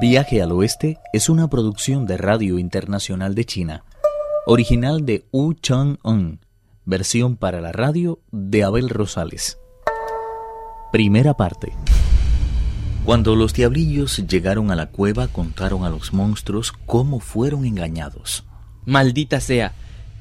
Viaje al Oeste es una producción de Radio Internacional de China, original de Wu Chang-un, versión para la radio de Abel Rosales. Primera parte. Cuando los diablillos llegaron a la cueva, contaron a los monstruos cómo fueron engañados. Maldita sea,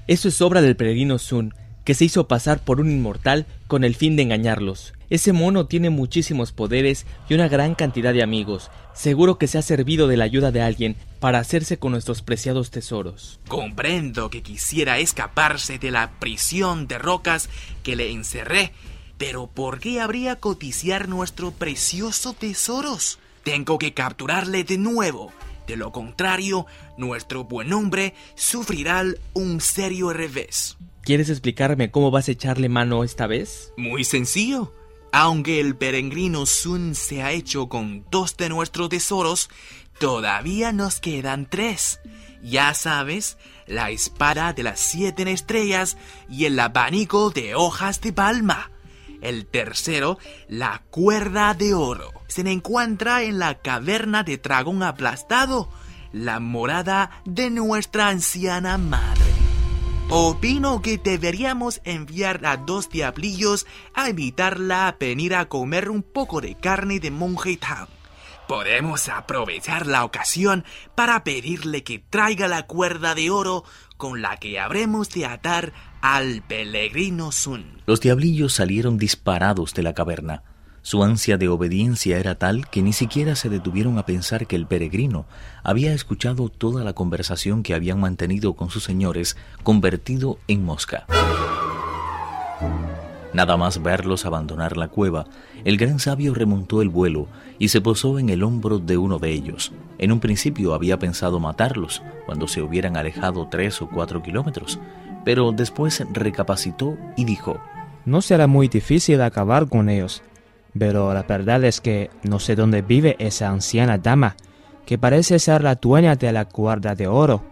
eso es obra del peregrino Sun, que se hizo pasar por un inmortal con el fin de engañarlos. Ese mono tiene muchísimos poderes y una gran cantidad de amigos. Seguro que se ha servido de la ayuda de alguien para hacerse con nuestros preciados tesoros. Comprendo que quisiera escaparse de la prisión de rocas que le encerré, pero ¿por qué habría codiciar nuestro precioso tesoros? Tengo que capturarle de nuevo. De lo contrario, nuestro buen hombre sufrirá un serio revés. ¿Quieres explicarme cómo vas a echarle mano esta vez? Muy sencillo. Aunque el peregrino Sun se ha hecho con dos de nuestros tesoros, todavía nos quedan tres. Ya sabes, la espada de las siete estrellas y el abanico de hojas de palma. El tercero, la cuerda de oro. Se encuentra en la caverna de dragón aplastado, la morada de nuestra anciana madre. Opino que deberíamos enviar a dos diablillos a invitarla a venir a comer un poco de carne de monje Tang. Podemos aprovechar la ocasión para pedirle que traiga la cuerda de oro con la que habremos de atar al peregrino Sun. Los diablillos salieron disparados de la caverna. Su ansia de obediencia era tal que ni siquiera se detuvieron a pensar que el peregrino había escuchado toda la conversación que habían mantenido con sus señores, convertido en mosca. Nada más verlos abandonar la cueva, el gran sabio remontó el vuelo y se posó en el hombro de uno de ellos. En un principio había pensado matarlos cuando se hubieran alejado tres o cuatro kilómetros, pero después recapacitó y dijo, No será muy difícil acabar con ellos pero la verdad es que no sé dónde vive esa anciana dama, que parece ser la dueña de la cuerda de oro.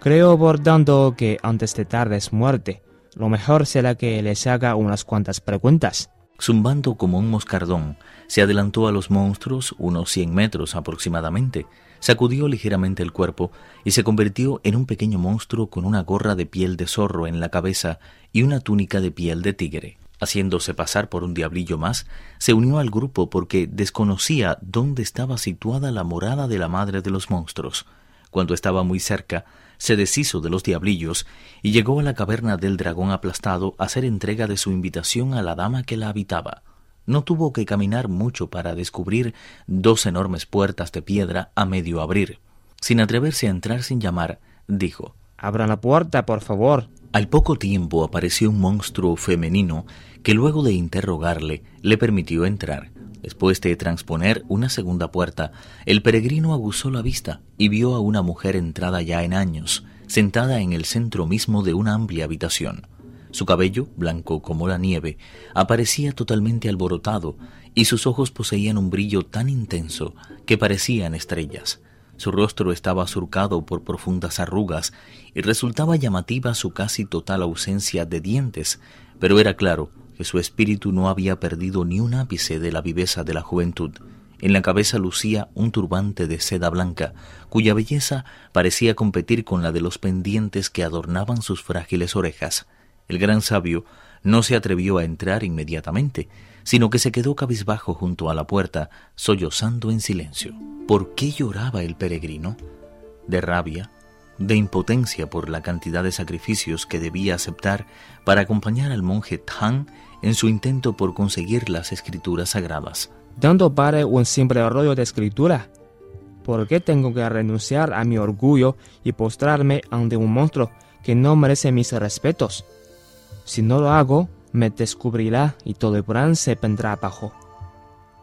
Creo, por tanto, que antes de tarde muerte, lo mejor será que les haga unas cuantas preguntas. Zumbando como un moscardón, se adelantó a los monstruos unos cien metros aproximadamente, sacudió ligeramente el cuerpo y se convirtió en un pequeño monstruo con una gorra de piel de zorro en la cabeza y una túnica de piel de tigre. Haciéndose pasar por un diablillo más, se unió al grupo porque desconocía dónde estaba situada la morada de la madre de los monstruos. Cuando estaba muy cerca, se deshizo de los diablillos y llegó a la caverna del dragón aplastado a hacer entrega de su invitación a la dama que la habitaba. No tuvo que caminar mucho para descubrir dos enormes puertas de piedra a medio abrir. Sin atreverse a entrar sin llamar, dijo Abra la puerta, por favor. Al poco tiempo apareció un monstruo femenino que luego de interrogarle le permitió entrar. Después de transponer una segunda puerta, el peregrino aguzó la vista y vio a una mujer entrada ya en años, sentada en el centro mismo de una amplia habitación. Su cabello, blanco como la nieve, aparecía totalmente alborotado y sus ojos poseían un brillo tan intenso que parecían estrellas. Su rostro estaba surcado por profundas arrugas y resultaba llamativa su casi total ausencia de dientes, pero era claro que su espíritu no había perdido ni un ápice de la viveza de la juventud. En la cabeza lucía un turbante de seda blanca, cuya belleza parecía competir con la de los pendientes que adornaban sus frágiles orejas. El gran sabio no se atrevió a entrar inmediatamente, sino que se quedó cabizbajo junto a la puerta, sollozando en silencio. ¿Por qué lloraba el peregrino? De rabia, de impotencia por la cantidad de sacrificios que debía aceptar para acompañar al monje Tang en su intento por conseguir las escrituras sagradas. Dando para un simple rollo de escritura. ¿Por qué tengo que renunciar a mi orgullo y postrarme ante un monstruo que no merece mis respetos? Si no lo hago, me descubrirá y todo el plan se vendrá abajo.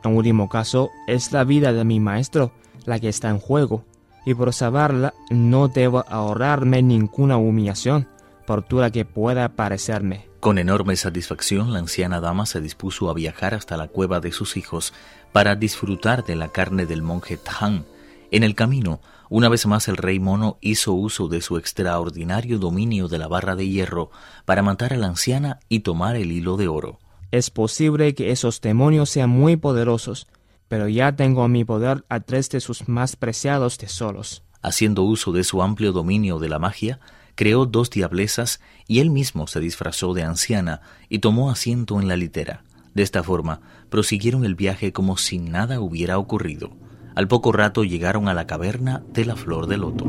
En último caso, es la vida de mi maestro la que está en juego, y por saberla no debo ahorrarme ninguna humillación, por dura que pueda parecerme. Con enorme satisfacción, la anciana dama se dispuso a viajar hasta la cueva de sus hijos para disfrutar de la carne del monje Tang. En el camino, una vez más el rey mono hizo uso de su extraordinario dominio de la barra de hierro para matar a la anciana y tomar el hilo de oro. Es posible que esos demonios sean muy poderosos, pero ya tengo en mi poder a tres de sus más preciados tesoros. Haciendo uso de su amplio dominio de la magia, creó dos diablesas y él mismo se disfrazó de anciana y tomó asiento en la litera. De esta forma, prosiguieron el viaje como si nada hubiera ocurrido. Al poco rato llegaron a la caverna de la flor de loto.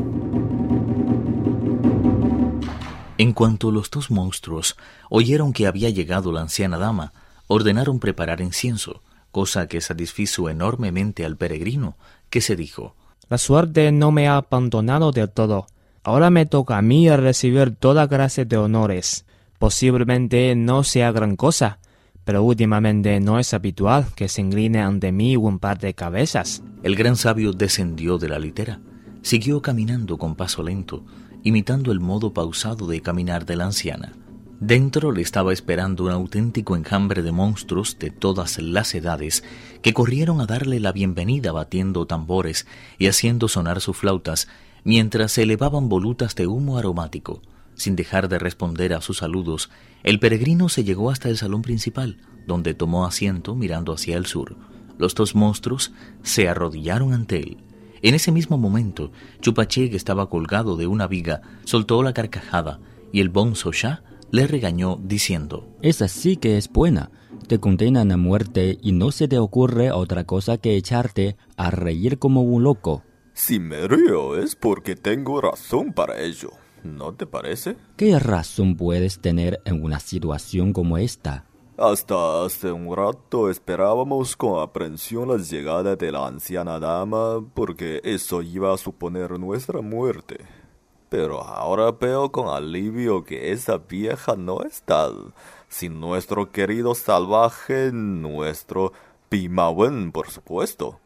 En cuanto los dos monstruos oyeron que había llegado la anciana dama, ordenaron preparar incienso, cosa que satisfizo enormemente al peregrino, que se dijo La suerte no me ha abandonado del todo. Ahora me toca a mí recibir toda clase de honores. Posiblemente no sea gran cosa, pero últimamente no es habitual que se incline ante mí un par de cabezas. El gran sabio descendió de la litera, siguió caminando con paso lento, imitando el modo pausado de caminar de la anciana. Dentro le estaba esperando un auténtico enjambre de monstruos de todas las edades que corrieron a darle la bienvenida batiendo tambores y haciendo sonar sus flautas mientras se elevaban volutas de humo aromático. Sin dejar de responder a sus saludos, el peregrino se llegó hasta el salón principal, donde tomó asiento mirando hacia el sur. Los dos monstruos se arrodillaron ante él. En ese mismo momento, Chupaché, que estaba colgado de una viga, soltó la carcajada y el Bon Socha le regañó diciendo: Esa sí que es buena. Te condenan a muerte y no se te ocurre otra cosa que echarte a reír como un loco. Si me río es porque tengo razón para ello. ¿No te parece? ¿Qué razón puedes tener en una situación como esta? Hasta hace un rato esperábamos con aprensión la llegada de la anciana dama porque eso iba a suponer nuestra muerte. Pero ahora veo con alivio que esa vieja no está, sin nuestro querido salvaje, nuestro Pimawen, por supuesto.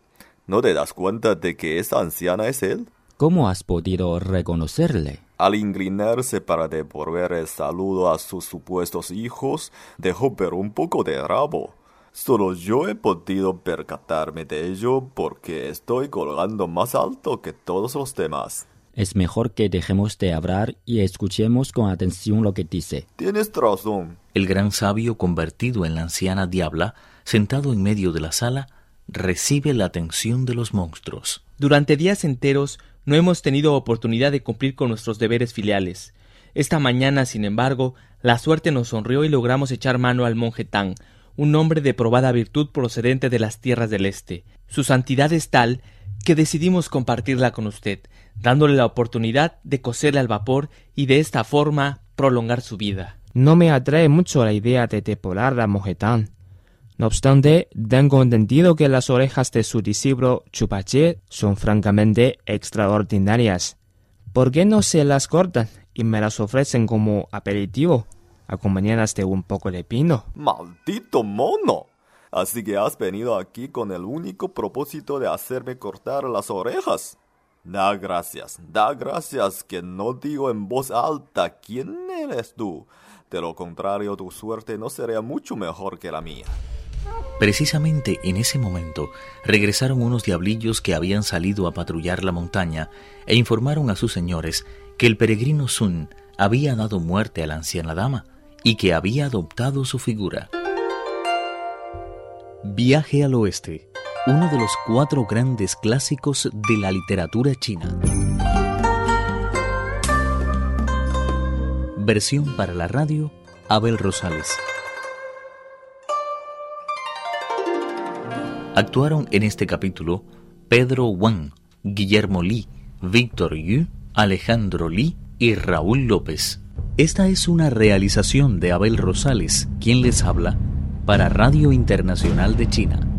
¿No te das cuenta de que esa anciana es él? ¿Cómo has podido reconocerle? Al inclinarse para devolver el saludo a sus supuestos hijos, dejó ver un poco de rabo. Solo yo he podido percatarme de ello porque estoy colgando más alto que todos los demás. Es mejor que dejemos de hablar y escuchemos con atención lo que dice. Tienes razón. El gran sabio convertido en la anciana diabla, sentado en medio de la sala, recibe la atención de los monstruos. Durante días enteros no hemos tenido oportunidad de cumplir con nuestros deberes filiales. Esta mañana, sin embargo, la suerte nos sonrió y logramos echar mano al monje un hombre de probada virtud procedente de las tierras del este. Su santidad es tal que decidimos compartirla con usted, dándole la oportunidad de coserle al vapor y de esta forma prolongar su vida. No me atrae mucho la idea de depolar a Mojetán. No obstante, tengo entendido que las orejas de su discípulo Chupaché son francamente extraordinarias. ¿Por qué no se las cortan y me las ofrecen como aperitivo, acompañadas de un poco de pino? ¡Maldito mono! Así que has venido aquí con el único propósito de hacerme cortar las orejas. Da gracias, da gracias que no digo en voz alta quién eres tú. De lo contrario, tu suerte no sería mucho mejor que la mía. Precisamente en ese momento regresaron unos diablillos que habían salido a patrullar la montaña e informaron a sus señores que el peregrino Sun había dado muerte a la anciana dama y que había adoptado su figura. Viaje al Oeste, uno de los cuatro grandes clásicos de la literatura china. Versión para la radio, Abel Rosales. Actuaron en este capítulo Pedro Wang, Guillermo Li, Víctor Yu, Alejandro Li y Raúl López. Esta es una realización de Abel Rosales, quien les habla, para Radio Internacional de China.